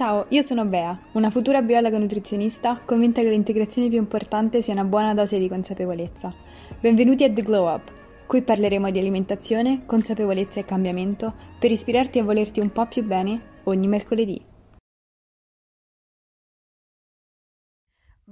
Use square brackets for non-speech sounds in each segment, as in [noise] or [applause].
Ciao, io sono Bea, una futura biologa nutrizionista convinta che l'integrazione più importante sia una buona dose di consapevolezza. Benvenuti a The Glow Up, qui parleremo di alimentazione, consapevolezza e cambiamento per ispirarti a volerti un po' più bene ogni mercoledì.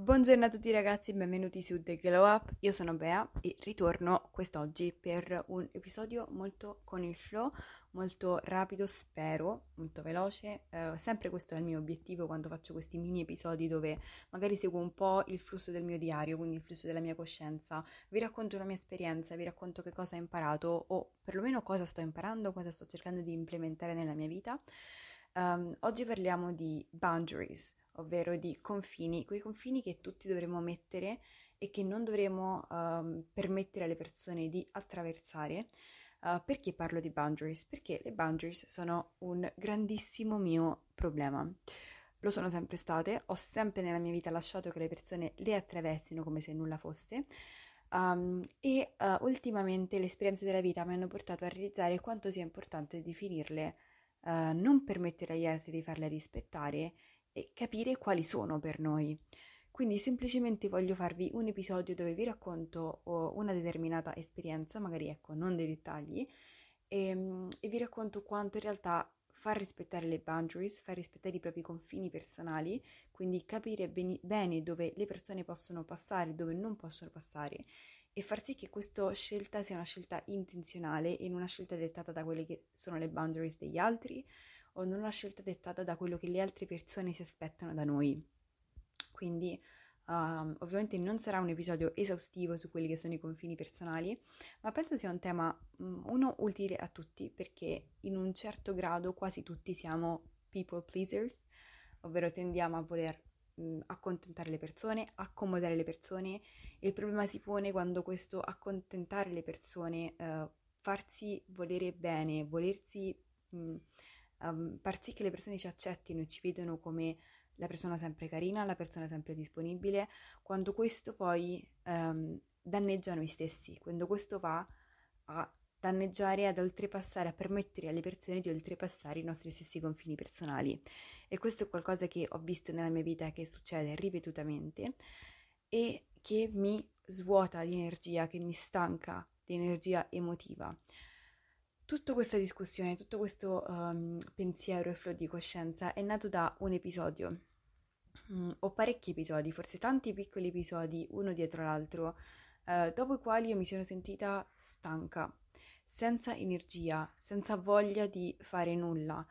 Buongiorno a tutti ragazzi, benvenuti su The Glow Up, io sono Bea e ritorno quest'oggi per un episodio molto con il flow, molto rapido, spero, molto veloce. Eh, sempre questo è il mio obiettivo quando faccio questi mini episodi dove magari seguo un po' il flusso del mio diario, quindi il flusso della mia coscienza. Vi racconto la mia esperienza, vi racconto che cosa ho imparato o perlomeno cosa sto imparando, cosa sto cercando di implementare nella mia vita. Um, oggi parliamo di boundaries, ovvero di confini, quei confini che tutti dovremmo mettere e che non dovremo um, permettere alle persone di attraversare. Uh, perché parlo di boundaries? Perché le boundaries sono un grandissimo mio problema. Lo sono sempre state, ho sempre nella mia vita lasciato che le persone le attraversino come se nulla fosse. Um, e uh, ultimamente le esperienze della vita mi hanno portato a realizzare quanto sia importante definirle uh, non permettere agli altri di farle rispettare e capire quali sono per noi. Quindi semplicemente voglio farvi un episodio dove vi racconto una determinata esperienza, magari ecco, non dei dettagli, e, ehm, e vi racconto quanto in realtà far rispettare le boundaries, far rispettare i propri confini personali, quindi capire bene, bene dove le persone possono passare, dove non possono passare e far sì che questa scelta sia una scelta intenzionale e non una scelta dettata da quelle che sono le boundaries degli altri o non una scelta dettata da quello che le altre persone si aspettano da noi. Quindi um, ovviamente non sarà un episodio esaustivo su quelli che sono i confini personali, ma penso sia un tema, uno, utile a tutti perché in un certo grado quasi tutti siamo people pleasers, ovvero tendiamo a voler accontentare le persone, accomodare le persone il problema si pone quando questo accontentare le persone, uh, farsi volere bene, volersi mh, um, far sì che le persone ci accettino e ci vedono come la persona sempre carina, la persona sempre disponibile, quando questo poi um, danneggia noi stessi, quando questo va a danneggiare, ad oltrepassare, a permettere alle persone di oltrepassare i nostri stessi confini personali. E questo è qualcosa che ho visto nella mia vita che succede ripetutamente e che mi svuota di energia, che mi stanca di energia emotiva. Tutta questa discussione, tutto questo um, pensiero e flow di coscienza è nato da un episodio. Mm, ho parecchi episodi, forse tanti piccoli episodi, uno dietro l'altro, uh, dopo i quali io mi sono sentita stanca, senza energia, senza voglia di fare nulla.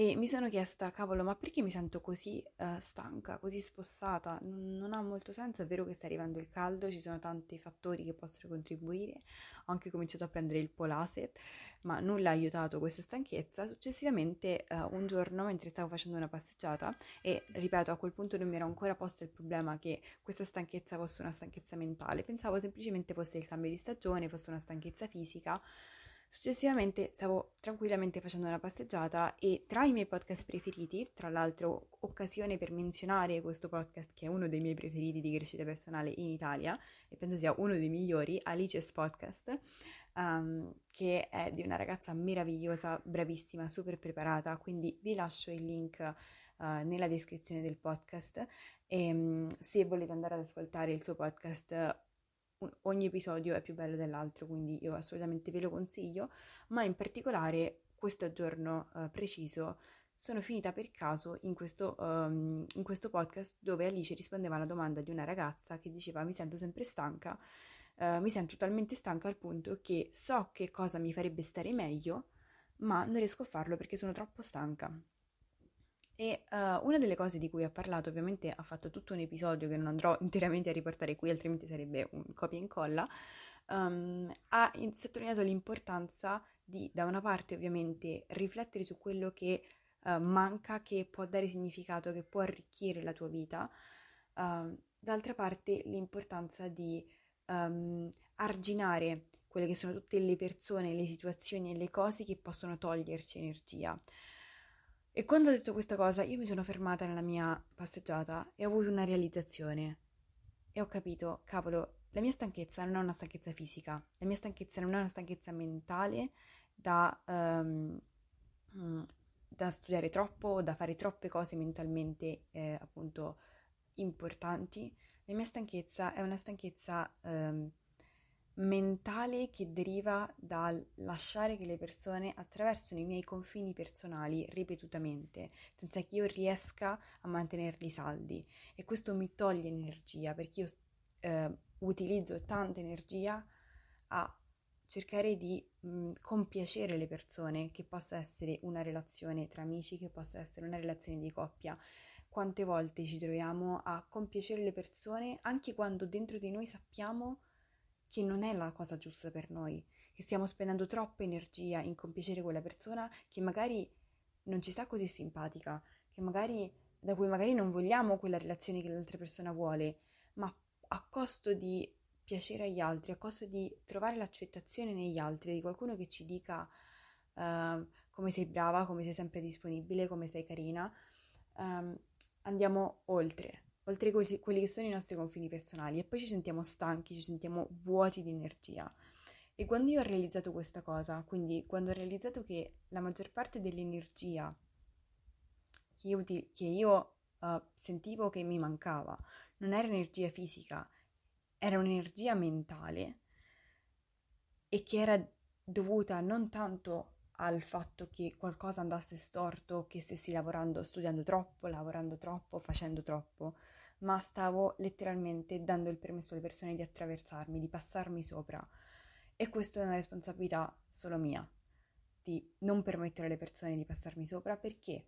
E mi sono chiesta, cavolo, ma perché mi sento così uh, stanca, così spossata? Non, non, ha molto senso, è vero che sta arrivando il caldo, ci sono tanti fattori che possono contribuire, ho anche cominciato a prendere il polase, ma nulla ha aiutato questa stanchezza. Successivamente, uh, un giorno, mentre stavo facendo una passeggiata, e ripeto, a quel punto non mi ero ancora posto il problema che questa stanchezza fosse una stanchezza mentale, pensavo semplicemente fosse il cambio di stagione, fosse una stanchezza fisica, Successivamente stavo tranquillamente facendo una passeggiata e tra i miei podcast preferiti, tra l'altro occasione per menzionare questo podcast che è uno dei miei preferiti di crescita personale in Italia e penso sia uno dei migliori, Alice's Podcast, um, che è di una ragazza meravigliosa, bravissima, super preparata, quindi vi lascio il link uh, nella descrizione del podcast. E um, se volete andare ad ascoltare il suo podcast ogni episodio è più bello dell'altro, quindi io assolutamente ve lo consiglio, ma in particolare questo giorno uh, preciso sono finita per caso in questo, um, in questo, podcast dove Alice rispondeva alla domanda di una ragazza che diceva mi sento sempre stanca, uh, mi sento talmente stanca al punto che so che cosa mi farebbe stare meglio, ma non riesco a farlo perché sono troppo stanca. E uh, una delle cose di cui ha parlato, ovviamente ha fatto tutto un episodio che non andrò [laughs] interamente a riportare qui, altrimenti sarebbe un copia e incolla, um, ha in- sottolineato l'importanza di, da una parte ovviamente, riflettere su quello che uh, manca, che può dare significato, che può arricchire la tua vita, uh, d'altra parte l'importanza di um, arginare quelle che sono tutte le persone, le situazioni e le cose che possono toglierci energia. E quando ho detto questa cosa, io mi sono fermata nella mia passeggiata e ho avuto una realizzazione. E ho capito, cavolo, la mia stanchezza non è una stanchezza fisica, la mia stanchezza non è una stanchezza mentale da, um, da studiare troppo da fare troppe cose mentalmente eh, appunto importanti. La mia stanchezza è una stanchezza ehm, mentale che deriva dal lasciare che le persone attraversino i miei confini personali ripetutamente, senza che io riesca a mantenerli saldi. E questo mi toglie energia perché io eh, utilizzo tanta energia a cercare di mh, compiacere le persone, che possa essere una relazione tra amici, che possa essere una relazione di coppia. Quante volte ci troviamo a compiacere le persone anche quando dentro di noi sappiamo che non è la cosa giusta per noi, che stiamo spendendo troppa energia in compiacere quella persona che magari non ci sta così simpatica, che magari, da cui magari non vogliamo quella relazione che l'altra persona vuole, ma a costo di piacere agli altri, a costo di trovare l'accettazione negli altri, di qualcuno che ci dica uh, come sei brava, come sei sempre disponibile, come sei carina, um, andiamo oltre oltre quelli, quelli che sono i nostri confini personali e poi ci sentiamo stanchi, ci sentiamo vuoti di energia. E quando io ho realizzato questa cosa, quindi quando ho realizzato che la maggior parte dell'energia che io, che io uh, sentivo che mi mancava non era energia fisica, era un'energia mentale e che era dovuta non tanto al fatto che qualcosa andasse storto, che stessi lavorando, studiando troppo, lavorando troppo, facendo troppo, ma stavo letteralmente dando il permesso alle persone di attraversarmi, di passarmi sopra. E questa è una responsabilità solo mia, di non permettere alle persone di passarmi sopra perché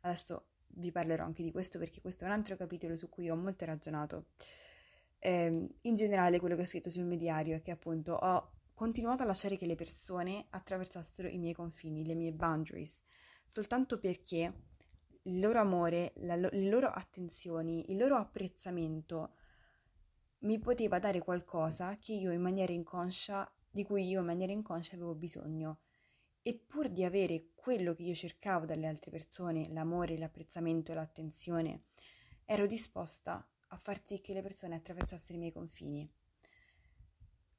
adesso vi parlerò anche di questo perché questo è un altro capitolo su cui ho molto ragionato. Eh, in generale quello che ho scritto sul mio diario è che appunto ho continuato a lasciare che le persone attraversassero i miei confini, le mie boundaries, soltanto perché il loro amore, la, le loro attenzioni, il loro apprezzamento mi poteva dare qualcosa che io in maniera inconscia, di cui io in maniera inconscia avevo bisogno. E pur di avere quello che io cercavo dalle altre persone, l'amore, l'apprezzamento, l'attenzione, ero disposta a far sì che le persone attraversassero i miei confini.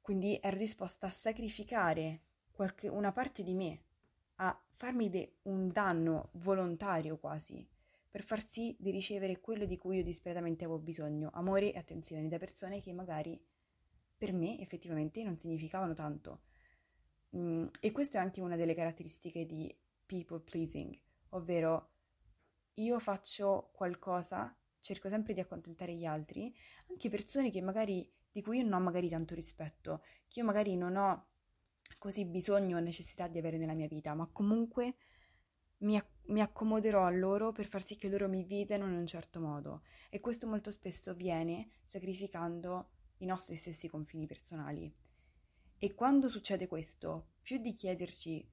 Quindi ero disposta a sacrificare qualche, una parte di me a farmi de- un danno volontario quasi per far sì di ricevere quello di cui io disperatamente avevo bisogno, amore e attenzione da persone che magari per me effettivamente non significavano tanto. Mm, e questa è anche una delle caratteristiche di people pleasing, ovvero io faccio qualcosa, cerco sempre di accontentare gli altri, anche persone che magari, di cui io non ho magari tanto rispetto, che io magari non ho così bisogno o necessità di avere nella mia vita, ma comunque mi, mi, accomoderò a loro per far sì che loro mi vedano in un certo modo e questo molto spesso avviene sacrificando i nostri stessi confini personali. E quando succede questo, più di chiederci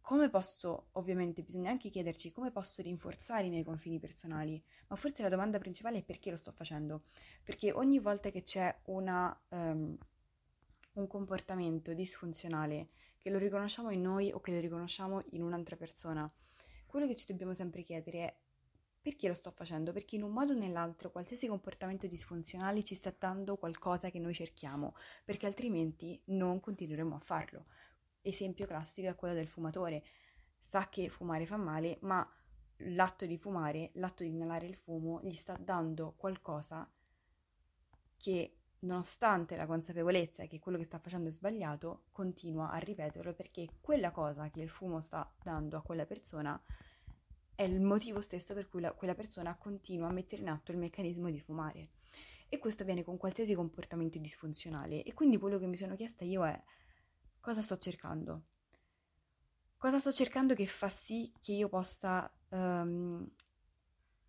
come posso, ovviamente bisogna anche chiederci come posso rinforzare i miei confini personali, ma forse la domanda principale è perché lo sto facendo, perché ogni volta che c'è una... Um, un comportamento disfunzionale, che lo riconosciamo in noi o che lo riconosciamo in un'altra persona, quello che ci dobbiamo sempre chiedere è perché lo sto facendo? Perché in un modo o nell'altro qualsiasi comportamento disfunzionale ci sta dando qualcosa che noi cerchiamo, perché altrimenti non continueremo a farlo. Esempio classico è quello del fumatore. Sa che fumare fa male, ma l'atto di fumare, l'atto di inalare il fumo, gli sta dando qualcosa che nonostante la consapevolezza che quello che sta facendo è sbagliato, continua a ripeterlo perché quella cosa che il fumo sta dando a quella persona è il motivo stesso per cui la, quella persona continua a mettere in atto il meccanismo di fumare. E questo avviene con qualsiasi comportamento disfunzionale. E quindi quello che mi sono chiesta io è cosa sto cercando? Cosa sto cercando che fa sì che io possa um,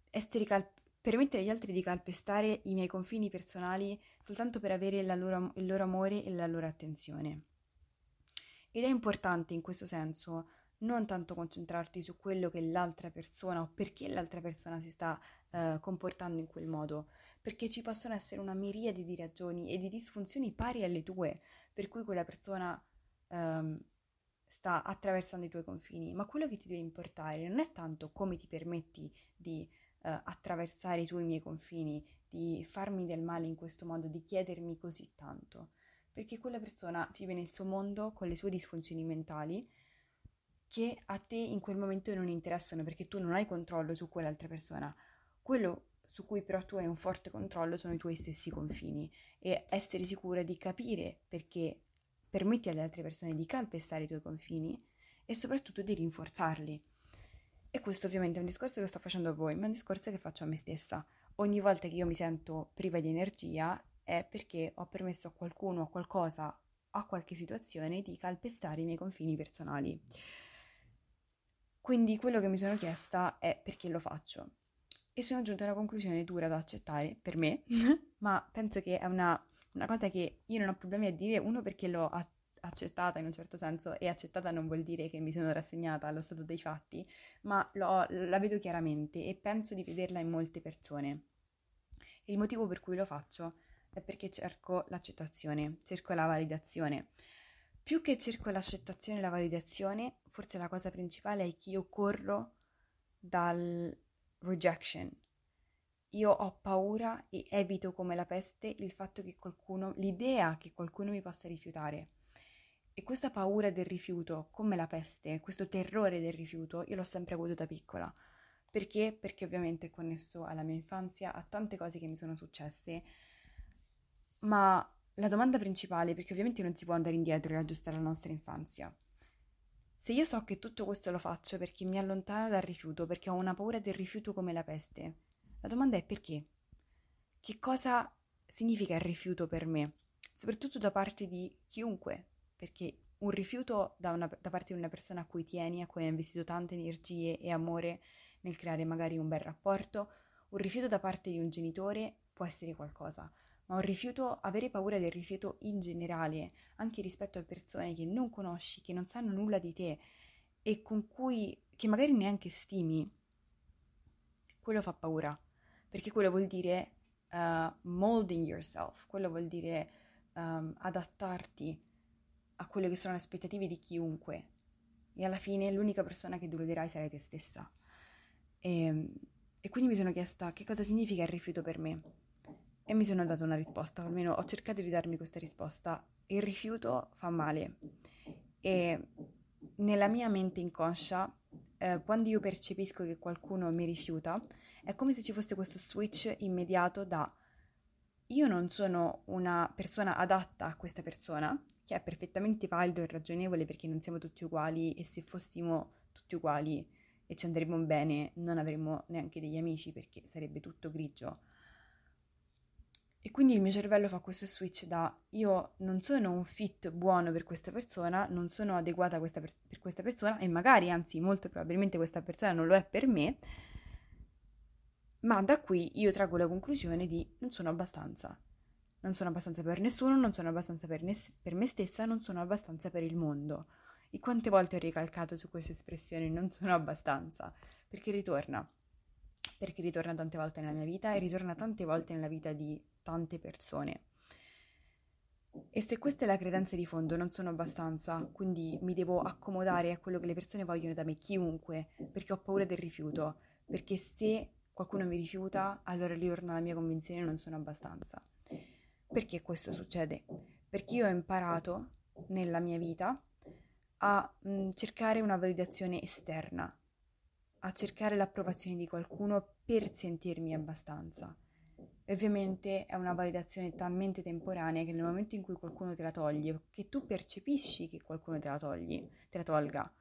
essere cal- permettere agli altri di calpestare i miei confini personali soltanto per avere loro, il loro amore e la loro attenzione. Ed è importante in questo senso non tanto concentrarti su quello che l'altra persona o perché l'altra persona si sta uh, comportando in quel modo, perché ci possono essere una miriade di ragioni e di disfunzioni pari alle tue, per cui quella persona um, sta attraversando i tuoi confini, ma quello che ti deve importare non è tanto come ti permetti di eh, attraversare i tuoi miei confini, di farmi del male in questo modo, di chiedermi così tanto, perché quella persona vive nel suo mondo con le sue disfunzioni mentali che a te in quel momento non interessano perché tu non hai controllo su quell'altra persona. Quello su cui però tu hai un forte controllo sono i tuoi stessi confini e essere sicura di capire perché permetti alle altre persone di calpestare i tuoi confini e soprattutto di rinforzarli. E questo ovviamente è un discorso che sto facendo a voi, ma è un discorso che faccio a me stessa. Ogni volta che io mi sento priva di energia è perché ho permesso a qualcuno, a qualcosa, a qualche situazione di calpestare i miei confini personali. Quindi quello che mi sono chiesta è perché lo faccio. E sono giunta a una conclusione dura da accettare per me, [laughs] ma penso che è una, una, cosa che io non ho problemi a dire, uno perché l'ho accettata in un certo senso e accettata non vuol dire che mi sono rassegnata allo stato dei fatti, ma la vedo chiaramente e penso di vederla in molte persone. Il motivo per cui lo faccio è perché cerco l'accettazione, cerco la validazione. Più che cerco l'accettazione e la validazione, forse la cosa principale è che io corro dal rejection. Io ho paura e evito come la peste il fatto che qualcuno, l'idea che qualcuno mi possa rifiutare. E questa paura del rifiuto, come la peste, questo terrore del rifiuto, io l'ho sempre avuto da piccola. Perché? Perché ovviamente è connesso alla mia infanzia, a tante cose che mi sono successe ma la domanda principale, perché ovviamente non si può andare indietro e aggiustare la nostra infanzia. Se io so che tutto questo lo faccio perché mi allontano dal rifiuto, perché ho una paura del rifiuto come la peste, la domanda è perché? Che cosa significa il rifiuto per me? Soprattutto da parte di chiunque, perché un rifiuto da, una, da parte di una persona a cui tieni, a cui hai investito tante energie e amore nel creare magari un bel rapporto, un rifiuto da parte di un genitore può essere qualcosa, ma un rifiuto, avere paura del rifiuto in generale, anche rispetto a persone che non conosci, che non sanno nulla di te e con cui, che magari neanche stimi, quello fa paura, perché quello vuol dire uh, molding yourself, quello vuol dire um, adattarti a quelle che sono le aspettative di chiunque e alla fine l'unica persona che deluderai sarai te stessa. E, ehm, e quindi mi sono chiesta che cosa significa il rifiuto per me e mi sono data una risposta, almeno ho cercato di darmi questa risposta. Il rifiuto fa male e nella mia mente inconscia, eh, quando io percepisco che qualcuno mi rifiuta, è come se ci fosse questo switch immediato da io non sono una persona adatta a questa persona, che è perfettamente valido e ragionevole perché non siamo tutti uguali e se fossimo tutti uguali e ci andremmo bene non avremmo neanche degli amici perché sarebbe tutto grigio e quindi il mio cervello fa questo switch da io non sono un fit buono per questa persona, non sono adeguata questa per, per questa persona e magari, anzi molto probabilmente questa persona non lo è per me, ma da qui io traggo la conclusione di non sono abbastanza. Non sono abbastanza per nessuno, non sono abbastanza per, ne- per me stessa, non sono abbastanza per il mondo. E quante volte ho ricalcato su questa espressione non sono abbastanza? Perché ritorna. Perché ritorna tante volte nella mia vita e ritorna tante volte nella vita di tante persone. E se questa è la credenza di fondo, non sono abbastanza, quindi mi devo accomodare a quello che le persone vogliono da me, chiunque, perché ho paura del rifiuto, perché se qualcuno mi rifiuta, allora ritorna la mia convinzione non sono abbastanza. Perché questo succede? Perché io ho imparato nella mia vita a mh, mm, cercare una validazione esterna, a cercare l'approvazione di qualcuno per sentirmi abbastanza. Ovviamente è una validazione talmente temporanea che nel momento in cui qualcuno te la toglie, che tu percepisci che qualcuno te la togli, te la tolga,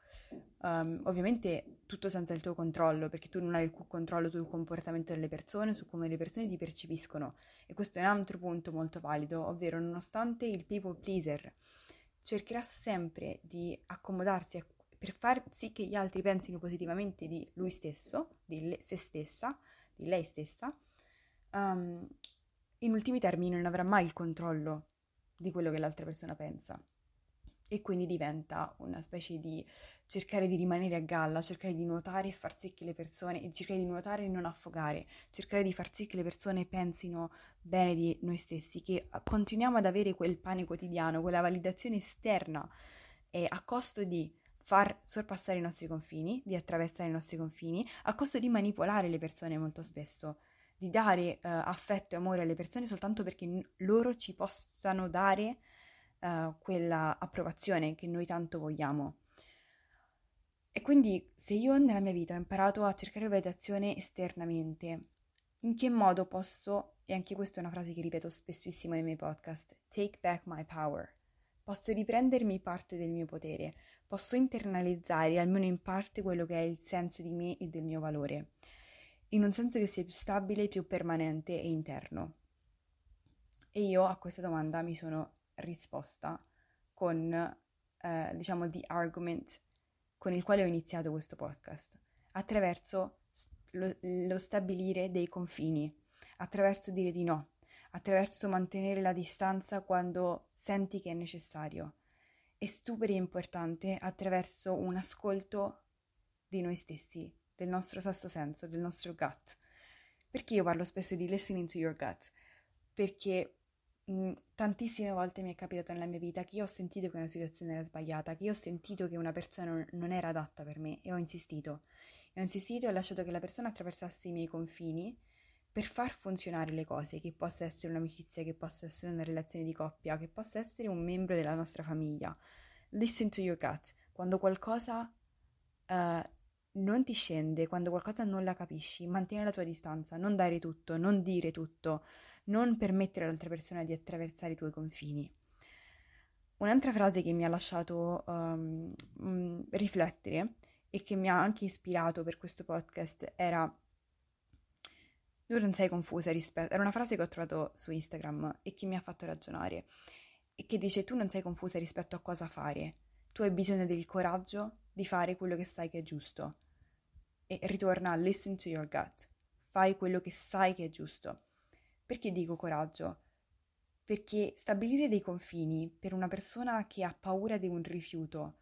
um, ovviamente tutto senza il tuo controllo, perché tu non hai il controllo sul comportamento delle persone, su come le persone ti percepiscono. E questo è un altro punto molto valido, ovvero nonostante il people pleaser cercherà sempre di accomodarsi per far sì che gli altri pensino positivamente di lui stesso, di se stessa, di lei stessa, um, in ultimi termini non avrà mai il controllo di quello che l'altra persona pensa. E quindi diventa una specie di cercare di rimanere a galla, cercare di nuotare e far sì che le persone, cercare di nuotare e non affogare, cercare di far sì che le persone pensino bene di noi stessi, che continuiamo ad avere quel pane quotidiano, quella validazione esterna eh, a costo di far sorpassare i nostri confini, di attraversare i nostri confini, a costo di manipolare le persone molto spesso di dare uh, affetto e amore alle persone soltanto perché n- loro ci possano dare uh, quella approvazione che noi tanto vogliamo. Quindi se io nella mia vita ho imparato a cercare validazione esternamente, in che modo posso, e anche questa è una frase che ripeto spessissimo nei miei podcast, take back my power. Posso riprendermi parte del mio potere, posso internalizzare almeno in parte quello che è il senso di me e del mio valore, in un senso che sia più stabile, più permanente e interno. E io a questa domanda mi sono risposta con, eh, diciamo, the argument con il quale ho iniziato questo podcast, attraverso lo, lo stabilire dei confini, attraverso dire di no, attraverso mantenere la distanza quando senti che è necessario e super importante attraverso un ascolto di noi stessi, del nostro sesto senso, del nostro gut. Perché io parlo spesso di listening to your gut? Perché tantissime volte mi è capitato nella mia vita che io ho sentito che una situazione era sbagliata, che io ho sentito che una persona non, non era adatta per me e ho insistito. E ho insistito e ho lasciato che la persona attraversasse i miei confini per far funzionare le cose, che possa essere un'amicizia, che possa essere una relazione di coppia, che possa essere un membro della nostra famiglia. Listen to your gut. Quando qualcosa uh, non ti scende, quando qualcosa non la capisci, mantieni la tua distanza, non dare tutto, non dire tutto, non permettere all'altra persona di attraversare i tuoi confini. Un'altra frase che mi ha lasciato um, riflettere e che mi ha anche ispirato per questo podcast era tu non sei confusa rispetto... Era una frase che ho trovato su Instagram e che mi ha fatto ragionare e che dice tu non sei confusa rispetto a cosa fare, tu hai bisogno del coraggio di fare quello che sai che è giusto. E ritorna a listen to your gut, fai quello che sai che è giusto. Perché dico coraggio? Perché stabilire dei confini per una persona che ha paura di un rifiuto,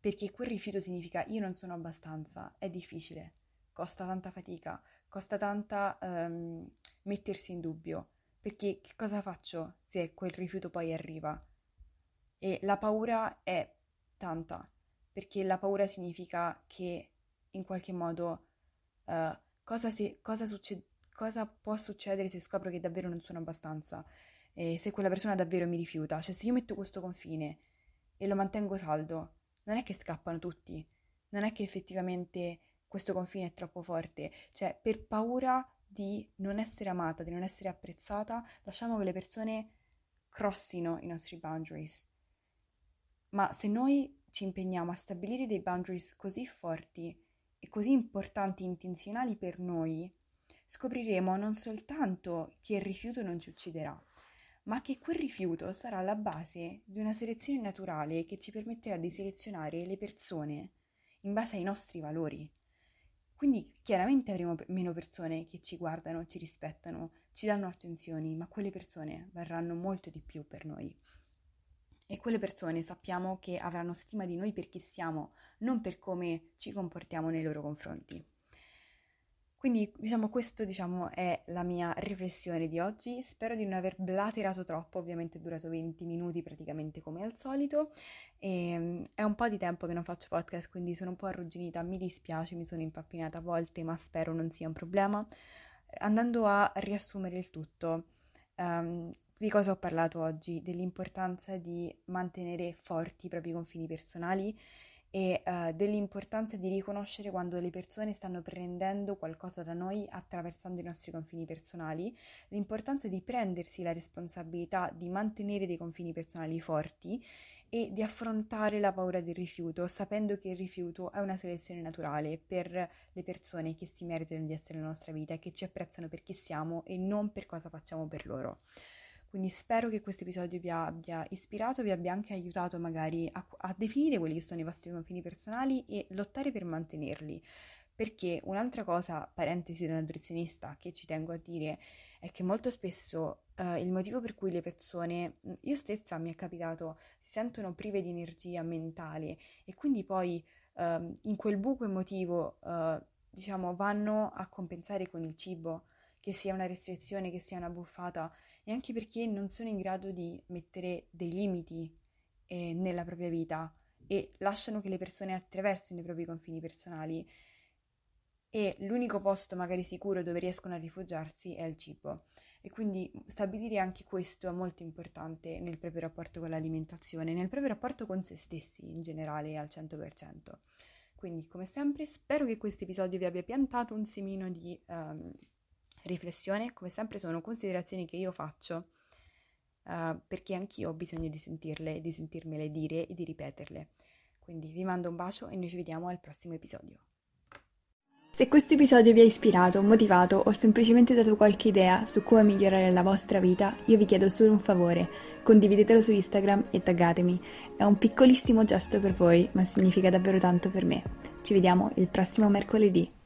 perché quel rifiuto significa io non sono abbastanza, è difficile, costa tanta fatica, costa tanta um, mettersi in dubbio, perché che cosa faccio se quel rifiuto poi arriva? E la paura è tanta, perché la paura significa che in qualche modo uh, cosa, se, cosa, succede, cosa può succedere se scopro che davvero non sono abbastanza, e se quella persona davvero mi rifiuta, cioè se io metto questo confine e lo mantengo saldo, non è che scappano tutti, non è che effettivamente questo confine è troppo forte, cioè per paura di non essere amata, di non essere apprezzata, lasciamo che le persone crossino i nostri boundaries. Ma se noi ci impegniamo a stabilire dei boundaries così forti e così importanti e intenzionali per noi, scopriremo non soltanto che il rifiuto non ci ucciderà, ma che quel rifiuto sarà la base di una selezione naturale che ci permetterà di selezionare le persone in base ai nostri valori. Quindi chiaramente avremo meno persone che ci guardano, ci rispettano, ci danno attenzioni, ma quelle persone varranno molto di più per noi. E quelle persone sappiamo che avranno stima di noi per chi siamo, non per come ci comportiamo nei loro confronti. Quindi diciamo questo diciamo, è la mia riflessione di oggi, spero di non aver blaterato troppo, ovviamente è durato 20 minuti praticamente come al solito e ehm, è un po' di tempo che non faccio podcast quindi sono un po' arrugginita, mi dispiace, mi sono impappinata a volte ma spero non sia un problema. Andando a riassumere il tutto, um, di cosa ho parlato oggi? Dell'importanza di mantenere forti i propri confini personali e uh, dell'importanza di riconoscere quando le persone stanno prendendo qualcosa da noi attraversando i nostri confini personali, l'importanza di prendersi la responsabilità di mantenere dei confini personali forti e di affrontare la paura del rifiuto, sapendo che il rifiuto è una selezione naturale per le persone che si meritano di essere nella nostra vita e che ci apprezzano per chi siamo e non per cosa facciamo per loro. Quindi spero che questo episodio vi abbia ispirato, vi abbia anche aiutato magari a, a definire quelli che sono i vostri confini personali e lottare per mantenerli. Perché un'altra cosa, parentesi da nutrizionista, che ci tengo a dire è che molto spesso uh, il motivo per cui le persone, io stessa mi è capitato, si sentono prive di energia mentale e quindi poi uh, in quel buco emotivo, uh, diciamo, vanno a compensare con il cibo, che sia una restrizione, che sia una buffata e anche perché non sono in grado di mettere dei limiti eh, nella propria vita e lasciano che le persone attraversino i propri confini personali e l'unico posto magari sicuro dove riescono a rifugiarsi è il cibo. E quindi stabilire anche questo è molto importante nel proprio rapporto con l'alimentazione, nel proprio rapporto con se stessi in generale al 100%. Quindi, come sempre, spero che questo episodio vi abbia piantato un semino di um, riflessione. Come sempre, sono considerazioni che io faccio uh, perché anch'io ho bisogno di sentirle, di sentirmele dire e di ripeterle. Quindi vi mando un bacio e noi ci vediamo al prossimo episodio. Se questo episodio vi ha ispirato, motivato o semplicemente dato qualche idea su come migliorare la vostra vita, io vi chiedo solo un favore, condividetelo su Instagram e taggatemi. È un piccolissimo gesto per voi, ma significa davvero tanto per me. Ci vediamo il prossimo mercoledì.